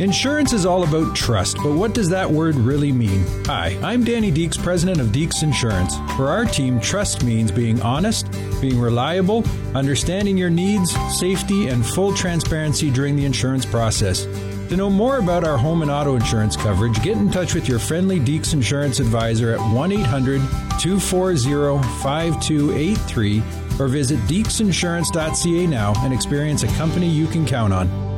Insurance is all about trust, but what does that word really mean? Hi, I'm Danny Deeks, president of Deeks Insurance. For our team, trust means being honest, being reliable, understanding your needs, safety, and full transparency during the insurance process. To know more about our home and auto insurance coverage, get in touch with your friendly Deeks Insurance advisor at 1 800 240 5283 or visit deeksinsurance.ca now and experience a company you can count on.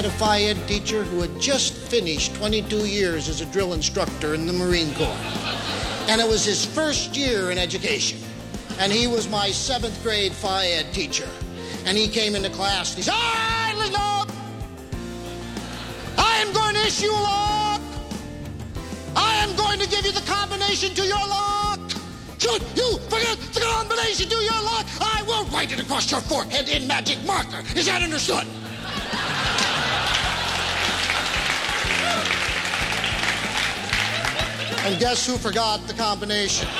Had a Phy Ed teacher who had just finished 22 years as a drill instructor in the Marine Corps. And it was his first year in education. And he was my seventh grade Phy Ed teacher. And he came into class and he said, All right, up. I am going to issue a lock. I am going to give you the combination to your lock. Should you forget the combination to your lock, I will write it across your forehead in magic marker. Is that understood? And guess who forgot the combination?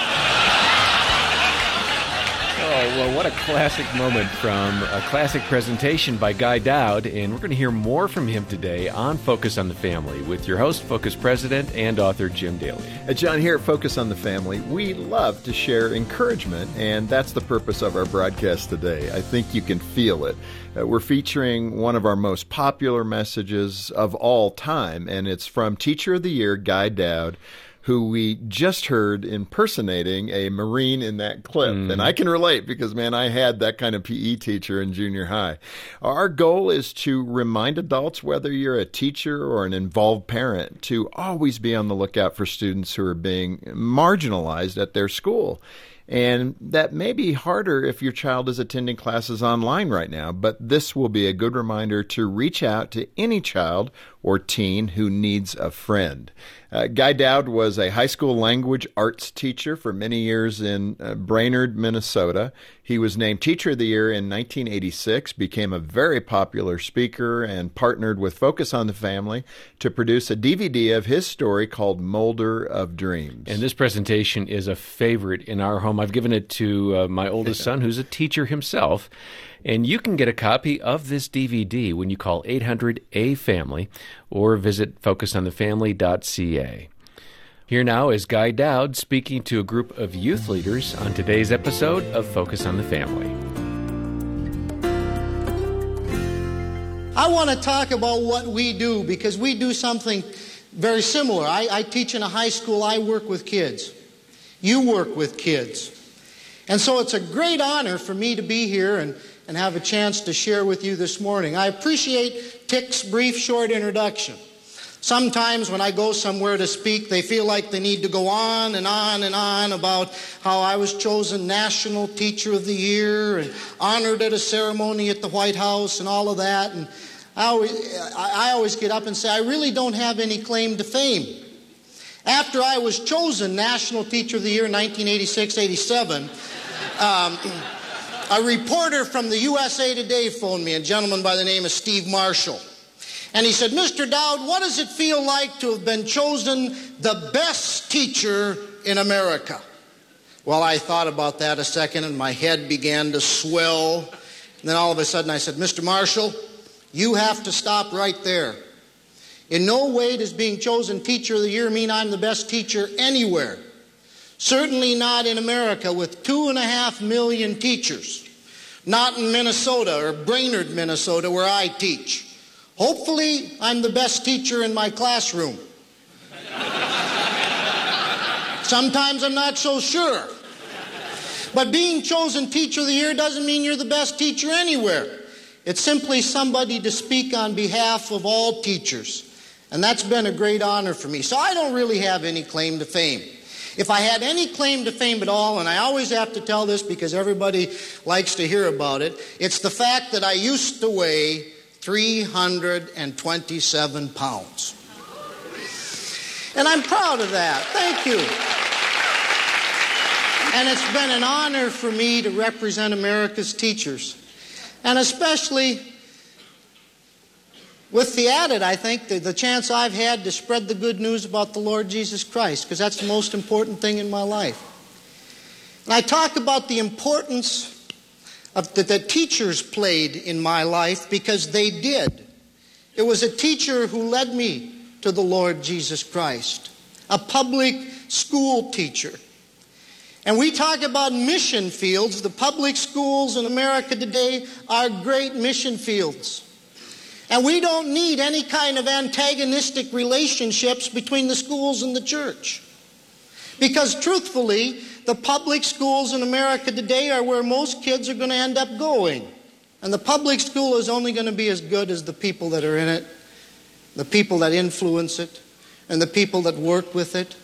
Oh, well, what a classic moment from a classic presentation by Guy Dowd. And we're going to hear more from him today on Focus on the Family with your host, Focus President, and author Jim Daly. Uh, John, here at Focus on the Family, we love to share encouragement, and that's the purpose of our broadcast today. I think you can feel it. Uh, we're featuring one of our most popular messages of all time, and it's from Teacher of the Year, Guy Dowd who we just heard impersonating a Marine in that clip. Mm. And I can relate because, man, I had that kind of PE teacher in junior high. Our goal is to remind adults, whether you're a teacher or an involved parent, to always be on the lookout for students who are being marginalized at their school. And that may be harder if your child is attending classes online right now, but this will be a good reminder to reach out to any child or teen who needs a friend. Uh, Guy Dowd was a high school language arts teacher for many years in uh, Brainerd, Minnesota. He was named Teacher of the Year in 1986, became a very popular speaker, and partnered with Focus on the Family to produce a DVD of his story called Molder of Dreams. And this presentation is a favorite in our home. I've given it to uh, my oldest son, who's a teacher himself. And you can get a copy of this DVD when you call 800 A Family or visit focusonthefamily.ca. Here now is Guy Dowd speaking to a group of youth leaders on today's episode of Focus on the Family. I want to talk about what we do because we do something very similar. I, I teach in a high school, I work with kids. You work with kids. And so it's a great honor for me to be here and and have a chance to share with you this morning. I appreciate Tick's brief, short introduction. Sometimes when I go somewhere to speak, they feel like they need to go on and on and on about how I was chosen National Teacher of the Year and honored at a ceremony at the White House and all of that. And I always, I always get up and say, I really don't have any claim to fame. After I was chosen National Teacher of the Year in 1986 87, um, a reporter from the USA Today phoned me, a gentleman by the name of Steve Marshall. And he said, Mr. Dowd, what does it feel like to have been chosen the best teacher in America? Well, I thought about that a second and my head began to swell. And then all of a sudden I said, Mr. Marshall, you have to stop right there. In no way does being chosen Teacher of the Year mean I'm the best teacher anywhere. Certainly not in America with two and a half million teachers. Not in Minnesota or Brainerd, Minnesota, where I teach. Hopefully, I'm the best teacher in my classroom. Sometimes I'm not so sure. But being chosen Teacher of the Year doesn't mean you're the best teacher anywhere. It's simply somebody to speak on behalf of all teachers. And that's been a great honor for me. So I don't really have any claim to fame. If I had any claim to fame at all, and I always have to tell this because everybody likes to hear about it, it's the fact that I used to weigh 327 pounds. And I'm proud of that. Thank you. And it's been an honor for me to represent America's teachers, and especially with the added, I think, the, the chance I've had to spread the good news about the Lord Jesus Christ, because that's the most important thing in my life. And I talk about the importance of, that the teachers played in my life because they did. It was a teacher who led me to the Lord Jesus Christ, a public school teacher. And we talk about mission fields. The public schools in America today are great mission fields. And we don't need any kind of antagonistic relationships between the schools and the church. Because truthfully, the public schools in America today are where most kids are going to end up going. And the public school is only going to be as good as the people that are in it, the people that influence it, and the people that work with it.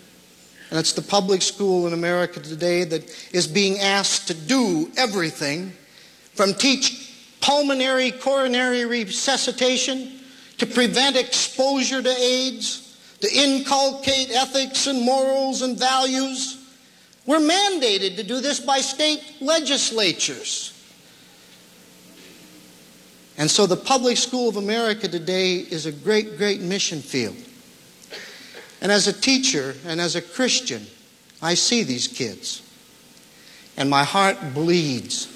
And it's the public school in America today that is being asked to do everything from teach pulmonary coronary resuscitation to prevent exposure to AIDS, to inculcate ethics and morals and values. We're mandated to do this by state legislatures. And so the public school of America today is a great, great mission field. And as a teacher and as a Christian, I see these kids. And my heart bleeds.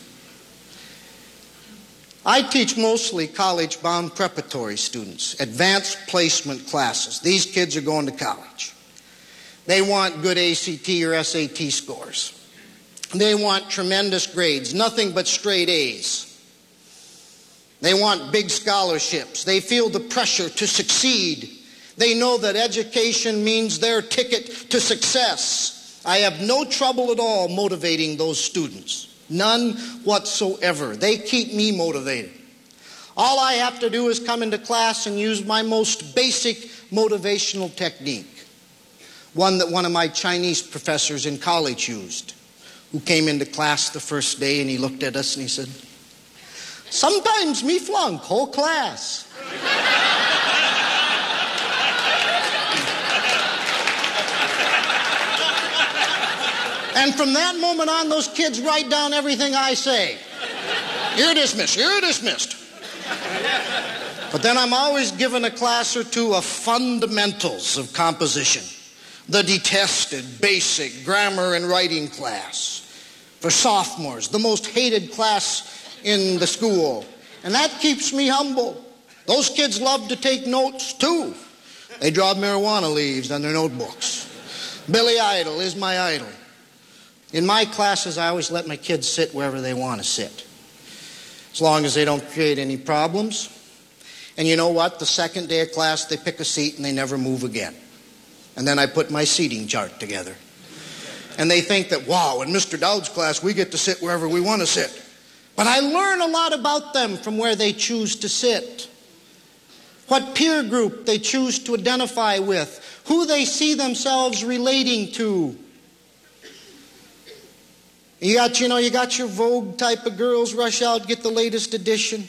I teach mostly college bound preparatory students, advanced placement classes. These kids are going to college. They want good ACT or SAT scores. They want tremendous grades, nothing but straight A's. They want big scholarships. They feel the pressure to succeed. They know that education means their ticket to success. I have no trouble at all motivating those students. None whatsoever. They keep me motivated. All I have to do is come into class and use my most basic motivational technique. One that one of my Chinese professors in college used, who came into class the first day and he looked at us and he said, Sometimes me flunk whole class. and from that moment on, those kids write down everything I say. You're dismissed, you're dismissed. But then I'm always given a class or two of fundamentals of composition, the detested basic grammar and writing class. For sophomores, the most hated class in the school. And that keeps me humble. Those kids love to take notes too. They draw marijuana leaves on their notebooks. Billy Idol is my idol. In my classes, I always let my kids sit wherever they want to sit, as long as they don't create any problems. And you know what? The second day of class, they pick a seat and they never move again. And then I put my seating chart together. And they think that, wow, in Mr. Dowd's class, we get to sit wherever we want to sit. But I learn a lot about them from where they choose to sit, what peer group they choose to identify with, who they see themselves relating to. You got, you know, you got your Vogue type of girls rush out, get the latest edition.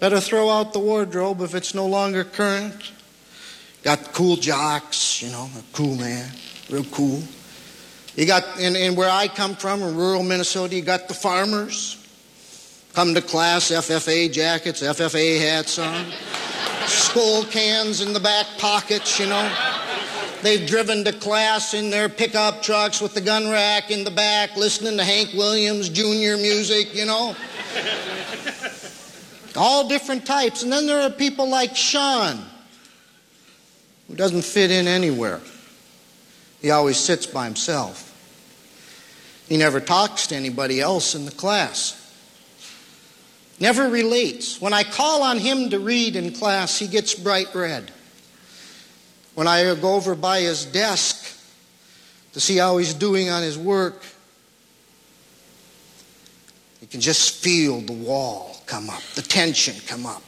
Better throw out the wardrobe if it's no longer current. Got cool jocks, you know, a cool man, real cool. You got, and, in where I come from, in rural Minnesota, you got the farmers. Come to class, FFA jackets, FFA hats on, Skoal cans in the back pockets, you know. They've driven to class in their pickup trucks with the gun rack in the back, listening to Hank Williams Jr. music, you know. All different types. And then there are people like Sean, who doesn't fit in anywhere. He always sits by himself. He never talks to anybody else in the class. Never relates. When I call on him to read in class, he gets bright red. When I go over by his desk to see how he's doing on his work, you can just feel the wall come up, the tension come up.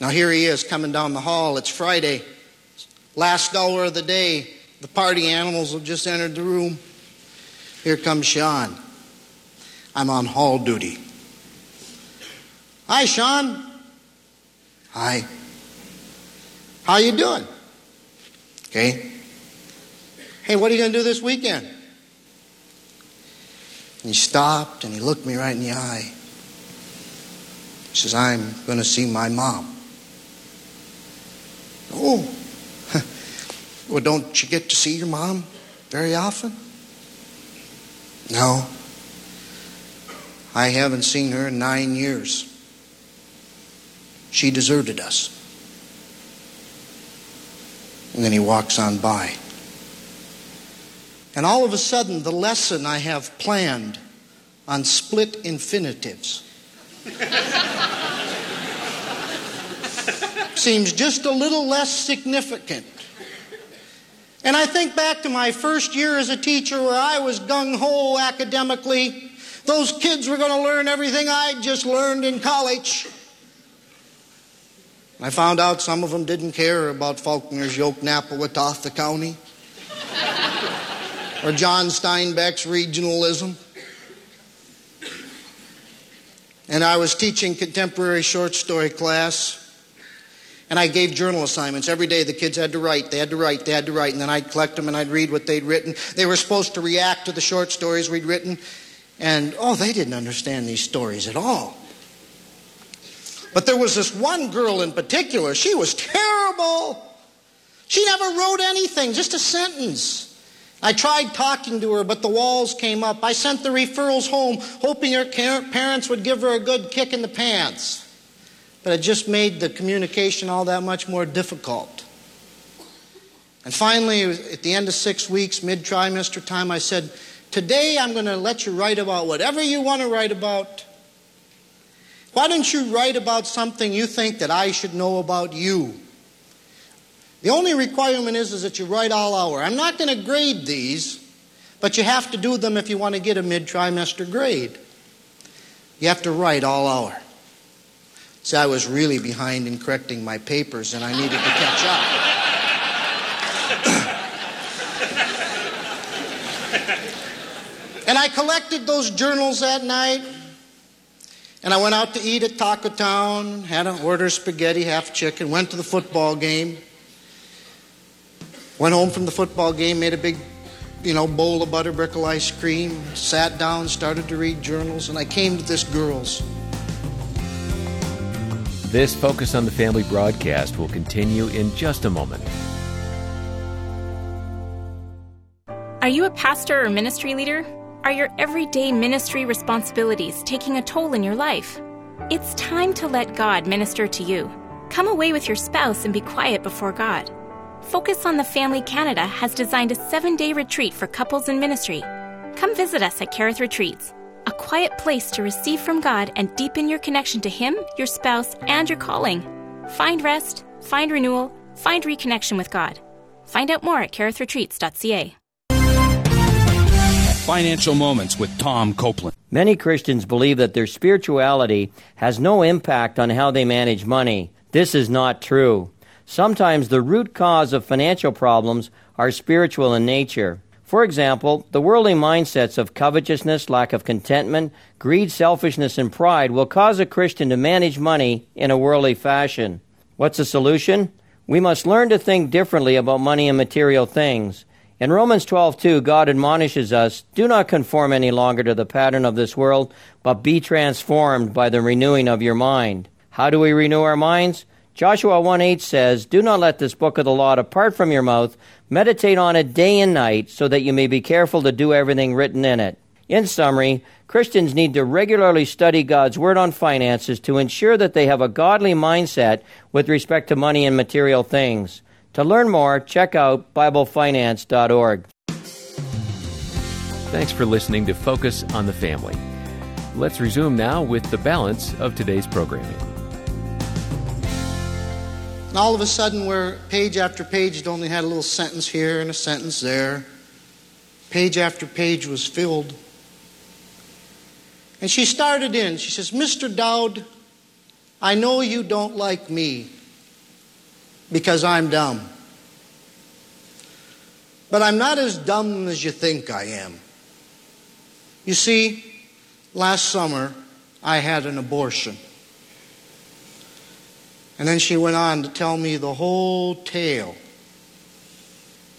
Now, here he is coming down the hall. It's Friday, last hour of the day. The party animals have just entered the room. Here comes Sean. I'm on hall duty. Hi, Sean. Hi. How you doing? Okay. Hey, what are you going to do this weekend? And he stopped and he looked me right in the eye. He says, I'm going to see my mom. Oh, well, don't you get to see your mom very often? No. I haven't seen her in nine years. She deserted us. And then he walks on by. And all of a sudden, the lesson I have planned on split infinitives seems just a little less significant. And I think back to my first year as a teacher where I was gung ho academically. Those kids were going to learn everything I just learned in college. I found out some of them didn't care about Faulkner's Yoknapatawpha County or John Steinbeck's regionalism. And I was teaching contemporary short story class. And I gave journal assignments. Every day the kids had to write. They had to write. They had to write. And then I'd collect them and I'd read what they'd written. They were supposed to react to the short stories we'd written. And oh, they didn't understand these stories at all. But there was this one girl in particular. She was terrible. She never wrote anything, just a sentence. I tried talking to her, but the walls came up. I sent the referrals home, hoping her parents would give her a good kick in the pants. But it just made the communication all that much more difficult. And finally, at the end of six weeks, mid trimester time, I said, Today I'm going to let you write about whatever you want to write about. Why don't you write about something you think that I should know about you? The only requirement is, is that you write all hour. I'm not going to grade these, but you have to do them if you want to get a mid trimester grade. You have to write all hour. See, I was really behind in correcting my papers and I needed to catch up. and I collected those journals that night. And I went out to eat at Taco Town, had an order spaghetti, half chicken, went to the football game. Went home from the football game, made a big, you know, bowl of butterbrickle ice cream, sat down, started to read journals, and I came to this girl's. This Focus on the Family broadcast will continue in just a moment. Are you a pastor or ministry leader? Are your everyday ministry responsibilities taking a toll in your life? It's time to let God minister to you. Come away with your spouse and be quiet before God. Focus on the Family Canada has designed a seven day retreat for couples in ministry. Come visit us at Kerith Retreats, a quiet place to receive from God and deepen your connection to Him, your spouse, and your calling. Find rest, find renewal, find reconnection with God. Find out more at kerithretreats.ca. Financial Moments with Tom Copeland. Many Christians believe that their spirituality has no impact on how they manage money. This is not true. Sometimes the root cause of financial problems are spiritual in nature. For example, the worldly mindsets of covetousness, lack of contentment, greed, selfishness, and pride will cause a Christian to manage money in a worldly fashion. What's the solution? We must learn to think differently about money and material things. In Romans 12:2, God admonishes us, "Do not conform any longer to the pattern of this world, but be transformed by the renewing of your mind." How do we renew our minds? Joshua 1 8 says, Do not let this book of the law depart from your mouth. Meditate on it day and night, so that you may be careful to do everything written in it. In summary, Christians need to regularly study God's Word on finances to ensure that they have a godly mindset with respect to money and material things. To learn more, check out BibleFinance.org. Thanks for listening to Focus on the Family. Let's resume now with the balance of today's programming. And all of a sudden, where page after page only had a little sentence here and a sentence there, page after page was filled. And she started in. She says, Mr. Dowd, I know you don't like me because I'm dumb. But I'm not as dumb as you think I am. You see, last summer I had an abortion. And then she went on to tell me the whole tale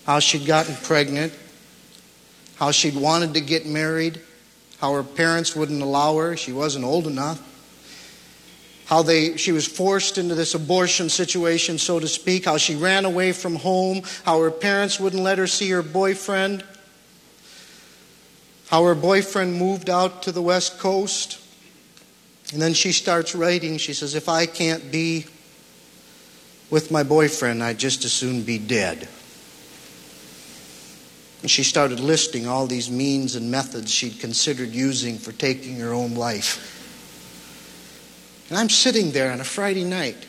how she'd gotten pregnant, how she'd wanted to get married, how her parents wouldn't allow her, she wasn't old enough, how they, she was forced into this abortion situation, so to speak, how she ran away from home, how her parents wouldn't let her see her boyfriend. how her boyfriend moved out to the West Coast. And then she starts writing. She says, If I can't be with my boyfriend, I'd just as soon be dead. And she started listing all these means and methods she'd considered using for taking her own life. And I'm sitting there on a Friday night.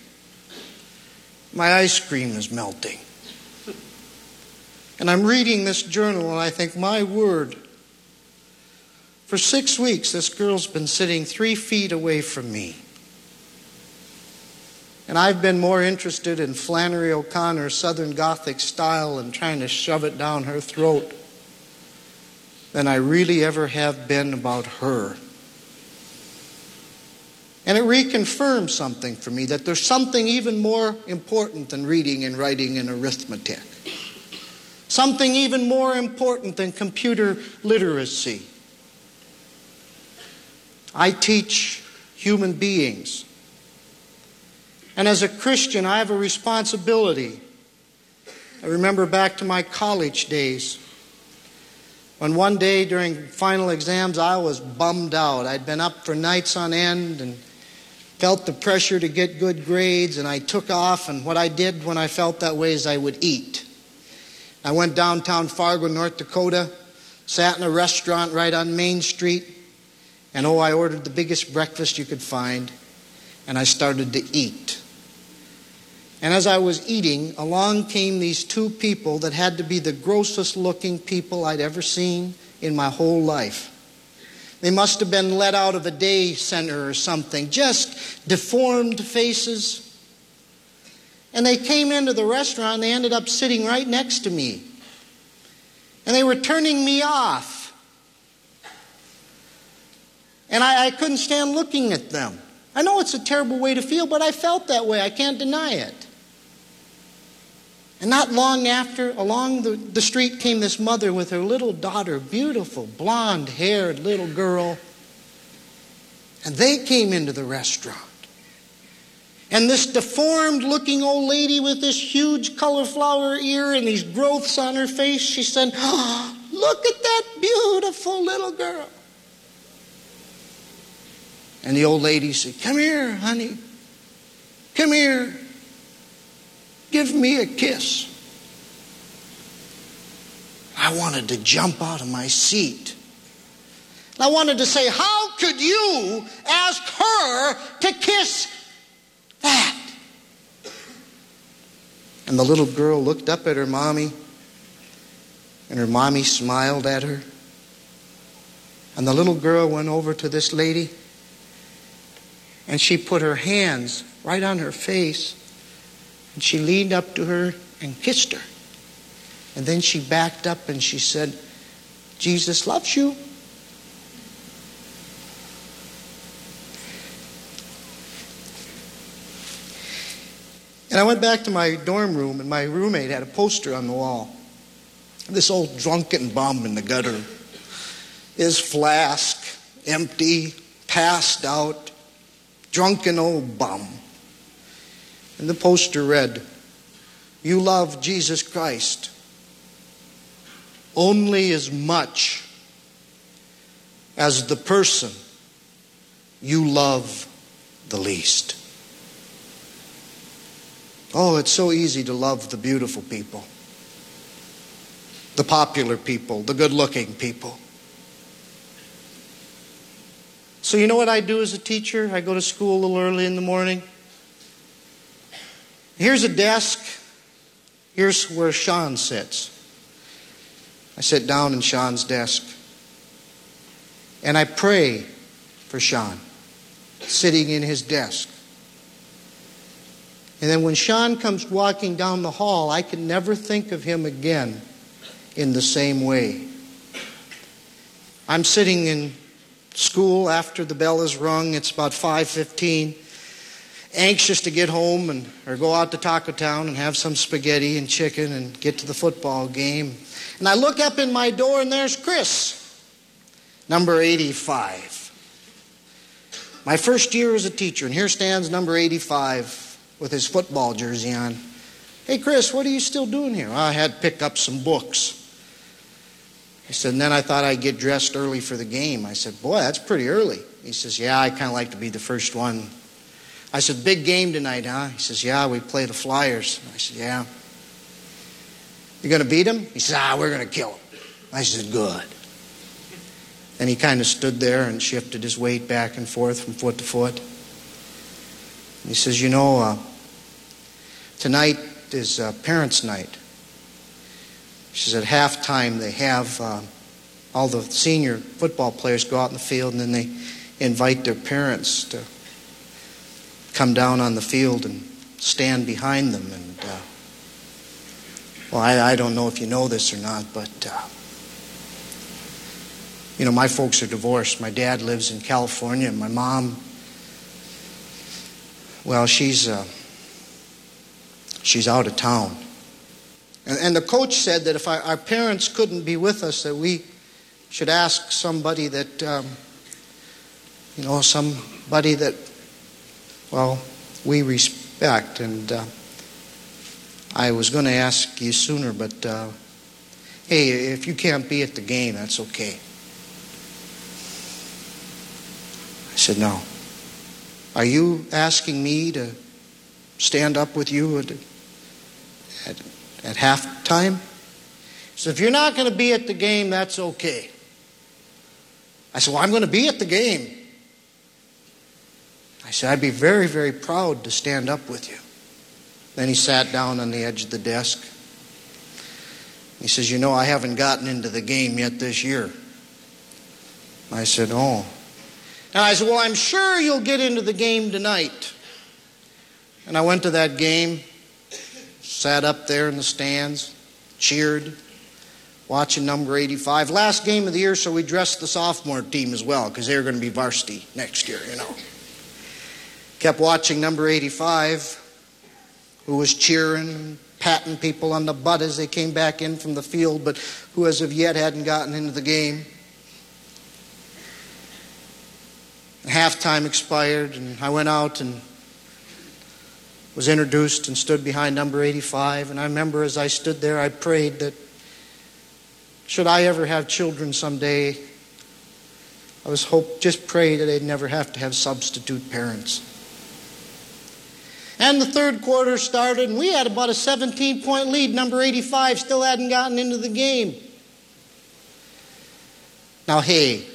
My ice cream is melting. And I'm reading this journal, and I think, my word. For six weeks, this girl's been sitting three feet away from me. And I've been more interested in Flannery O'Connor's Southern Gothic style and trying to shove it down her throat than I really ever have been about her. And it reconfirms something for me that there's something even more important than reading and writing and arithmetic. Something even more important than computer literacy. I teach human beings and as a Christian, I have a responsibility. I remember back to my college days when one day during final exams I was bummed out. I'd been up for nights on end and felt the pressure to get good grades, and I took off. And what I did when I felt that way is I would eat. I went downtown Fargo, North Dakota, sat in a restaurant right on Main Street, and oh, I ordered the biggest breakfast you could find, and I started to eat. And as I was eating, along came these two people that had to be the grossest looking people I'd ever seen in my whole life. They must have been let out of a day center or something, just deformed faces. And they came into the restaurant and they ended up sitting right next to me. And they were turning me off. And I, I couldn't stand looking at them. I know it's a terrible way to feel, but I felt that way. I can't deny it. And not long after, along the, the street came this mother with her little daughter, beautiful, blonde haired little girl. And they came into the restaurant. And this deformed looking old lady with this huge cauliflower ear and these growths on her face, she said, oh, Look at that beautiful little girl. And the old lady said, Come here, honey. Come here. Give me a kiss. I wanted to jump out of my seat. I wanted to say, How could you ask her to kiss that? And the little girl looked up at her mommy, and her mommy smiled at her. And the little girl went over to this lady, and she put her hands right on her face and she leaned up to her and kissed her. And then she backed up and she said, Jesus loves you. And I went back to my dorm room, and my roommate had a poster on the wall. This old drunken bum in the gutter, his flask empty, passed out, drunken old bum. And the poster read, You love Jesus Christ only as much as the person you love the least. Oh, it's so easy to love the beautiful people, the popular people, the good looking people. So, you know what I do as a teacher? I go to school a little early in the morning. Here's a desk. Here's where Sean sits. I sit down in Sean's desk. And I pray for Sean, sitting in his desk. And then when Sean comes walking down the hall, I can never think of him again in the same way. I'm sitting in school after the bell is rung. It's about 5:15 anxious to get home and or go out to Taco Town and have some spaghetti and chicken and get to the football game. And I look up in my door and there's Chris, number 85. My first year as a teacher, and here stands number 85 with his football jersey on. Hey, Chris, what are you still doing here? I had to pick up some books. He said, and then I thought I'd get dressed early for the game. I said, boy, that's pretty early. He says, yeah, I kind of like to be the first one. I said, big game tonight, huh? He says, yeah, we play the Flyers. I said, yeah. you're going to beat them? He says, ah, we're going to kill them. I said, good. And he kind of stood there and shifted his weight back and forth from foot to foot. He says, you know, uh, tonight is uh, parents' night. She says at halftime they have uh, all the senior football players go out in the field and then they invite their parents to come down on the field and stand behind them. And uh, well, I, I, don't know if you know this or not, but uh, you know my folks are divorced. My dad lives in California, and my mom, well, she's uh, she's out of town. And, and the coach said that if our, our, parents couldn't be with us, that we should ask somebody that, um, you know, somebody that, well, we respect. And uh, I was going to ask you sooner, but uh, hey, if you can't be at the game, that's okay. I said, no. Are you asking me to stand up with you at, at at halftime. So if you're not going to be at the game, that's okay. I said, Well, I'm going to be at the game. I said, I'd be very, very proud to stand up with you. Then he sat down on the edge of the desk. He says, You know, I haven't gotten into the game yet this year. I said, Oh. And I said, Well, I'm sure you'll get into the game tonight. And I went to that game sat up there in the stands, cheered, watching number 85. Last game of the year, so we dressed the sophomore team as well because they were going to be varsity next year, you know. Kept watching number 85, who was cheering patting people on the butt as they came back in from the field, but who as of yet hadn't gotten into the game. Halftime expired, and I went out and was introduced and stood behind number 85. And I remember as I stood there, I prayed that should I ever have children someday, I was hope just pray that they'd never have to have substitute parents. And the third quarter started, and we had about a 17 point lead. Number 85 still hadn't gotten into the game. Now, hey,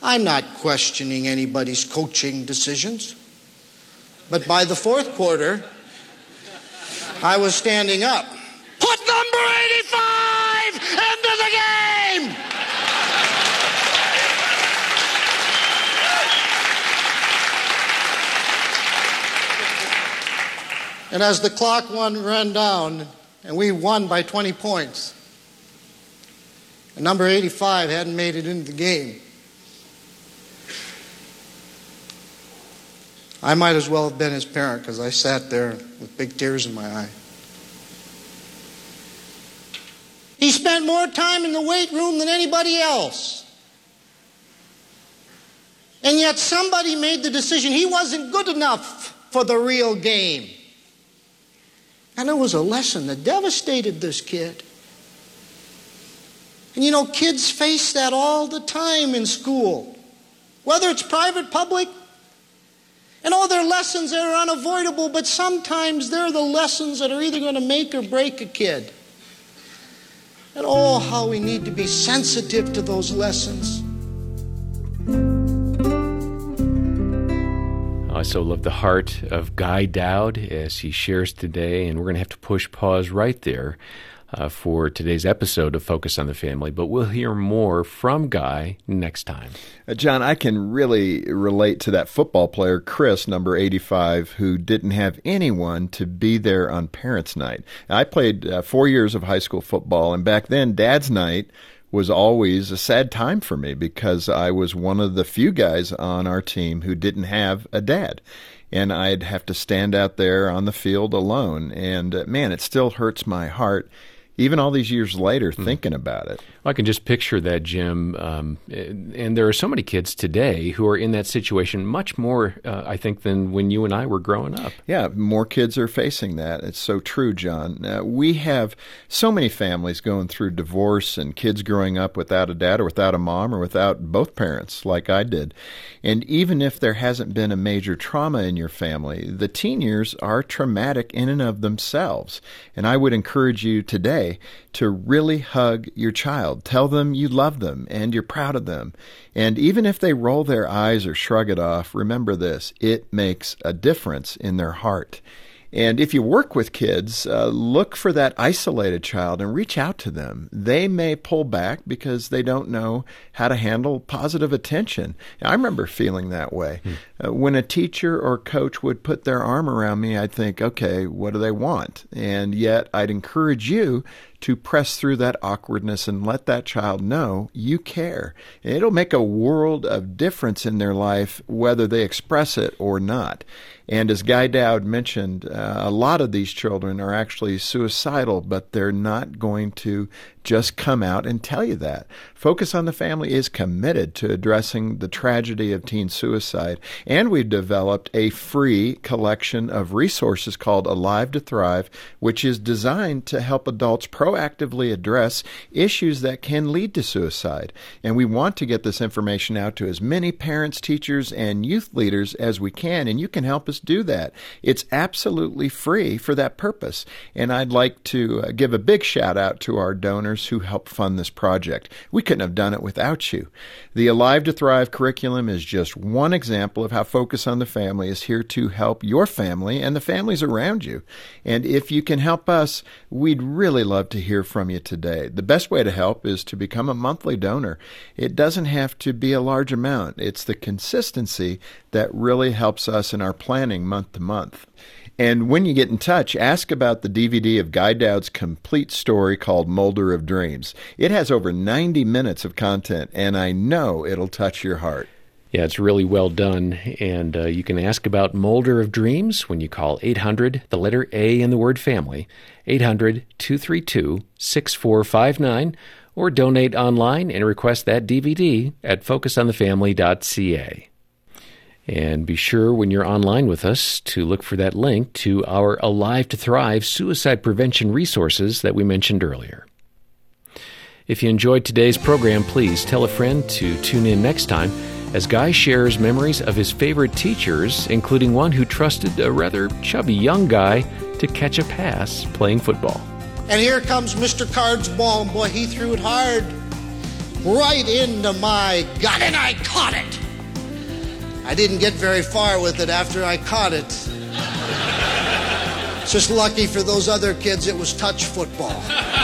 I'm not questioning anybody's coaching decisions. But by the fourth quarter, I was standing up. Put number 85 into the game! And as the clock one ran down, and we won by 20 points, and number 85 hadn't made it into the game. I might as well have been his parent because I sat there with big tears in my eye. He spent more time in the weight room than anybody else. And yet somebody made the decision he wasn't good enough for the real game. And it was a lesson that devastated this kid. And you know, kids face that all the time in school, whether it's private, public, and all their lessons that are unavoidable, but sometimes they're the lessons that are either going to make or break a kid. And oh, how we need to be sensitive to those lessons. I so love the heart of Guy Dowd as he shares today, and we're going to have to push pause right there uh, for today's episode of Focus on the Family, but we'll hear more from Guy next time. Uh, John, I can really relate to that football player, Chris, number 85, who didn't have anyone to be there on Parents' Night. I played uh, four years of high school football, and back then, Dad's Night was always a sad time for me because I was one of the few guys on our team who didn't have a dad and I'd have to stand out there on the field alone. And man, it still hurts my heart even all these years later, mm. thinking about it. I can just picture that, Jim. Um, and there are so many kids today who are in that situation much more, uh, I think, than when you and I were growing up. Yeah, more kids are facing that. It's so true, John. Uh, we have so many families going through divorce and kids growing up without a dad or without a mom or without both parents, like I did. And even if there hasn't been a major trauma in your family, the teen years are traumatic in and of themselves. And I would encourage you today to really hug your child. Tell them you love them and you're proud of them. And even if they roll their eyes or shrug it off, remember this it makes a difference in their heart. And if you work with kids, uh, look for that isolated child and reach out to them. They may pull back because they don't know how to handle positive attention. I remember feeling that way. Hmm. Uh, when a teacher or coach would put their arm around me, I'd think, okay, what do they want? And yet I'd encourage you to press through that awkwardness and let that child know you care. It'll make a world of difference in their life whether they express it or not. And as Guy Dowd mentioned, uh, a lot of these children are actually suicidal, but they're not going to just come out and tell you that. Focus on the Family is committed to addressing the tragedy of teen suicide, we've developed a free collection of resources called Alive to Thrive, which is designed to help adults proactively address issues that can lead to suicide. And we want to get this information out to as many parents, teachers, and youth leaders as we can, and you can help us do that. It's absolutely free for that purpose. And I'd like to uh, give a big shout out to our donors who helped fund this project. We couldn't have done it without you. The Alive to Thrive curriculum is just one example of how Focus on the Family is here to help your family and the families around you. And if you can help us, we'd really love to hear from you today. The best way to help is to become a monthly donor. It doesn't have to be a large amount, it's the consistency that really helps us in our planning month to month. And when you get in touch, ask about the DVD of Guy Dowd's complete story called Molder of Dreams. It has over 90 minutes of content, and I know it'll touch your heart. Yeah, it's really well done. And uh, you can ask about Molder of Dreams when you call 800, the letter A in the word family, 800 232 6459, or donate online and request that DVD at focusonthefamily.ca. And be sure when you're online with us to look for that link to our Alive to Thrive suicide prevention resources that we mentioned earlier. If you enjoyed today's program, please tell a friend to tune in next time as Guy shares memories of his favorite teachers, including one who trusted a rather chubby young guy to catch a pass playing football. And here comes Mr. Card's ball, boy, he threw it hard right into my gut, and I caught it. I didn't get very far with it after I caught it. It's just lucky for those other kids it was touch football.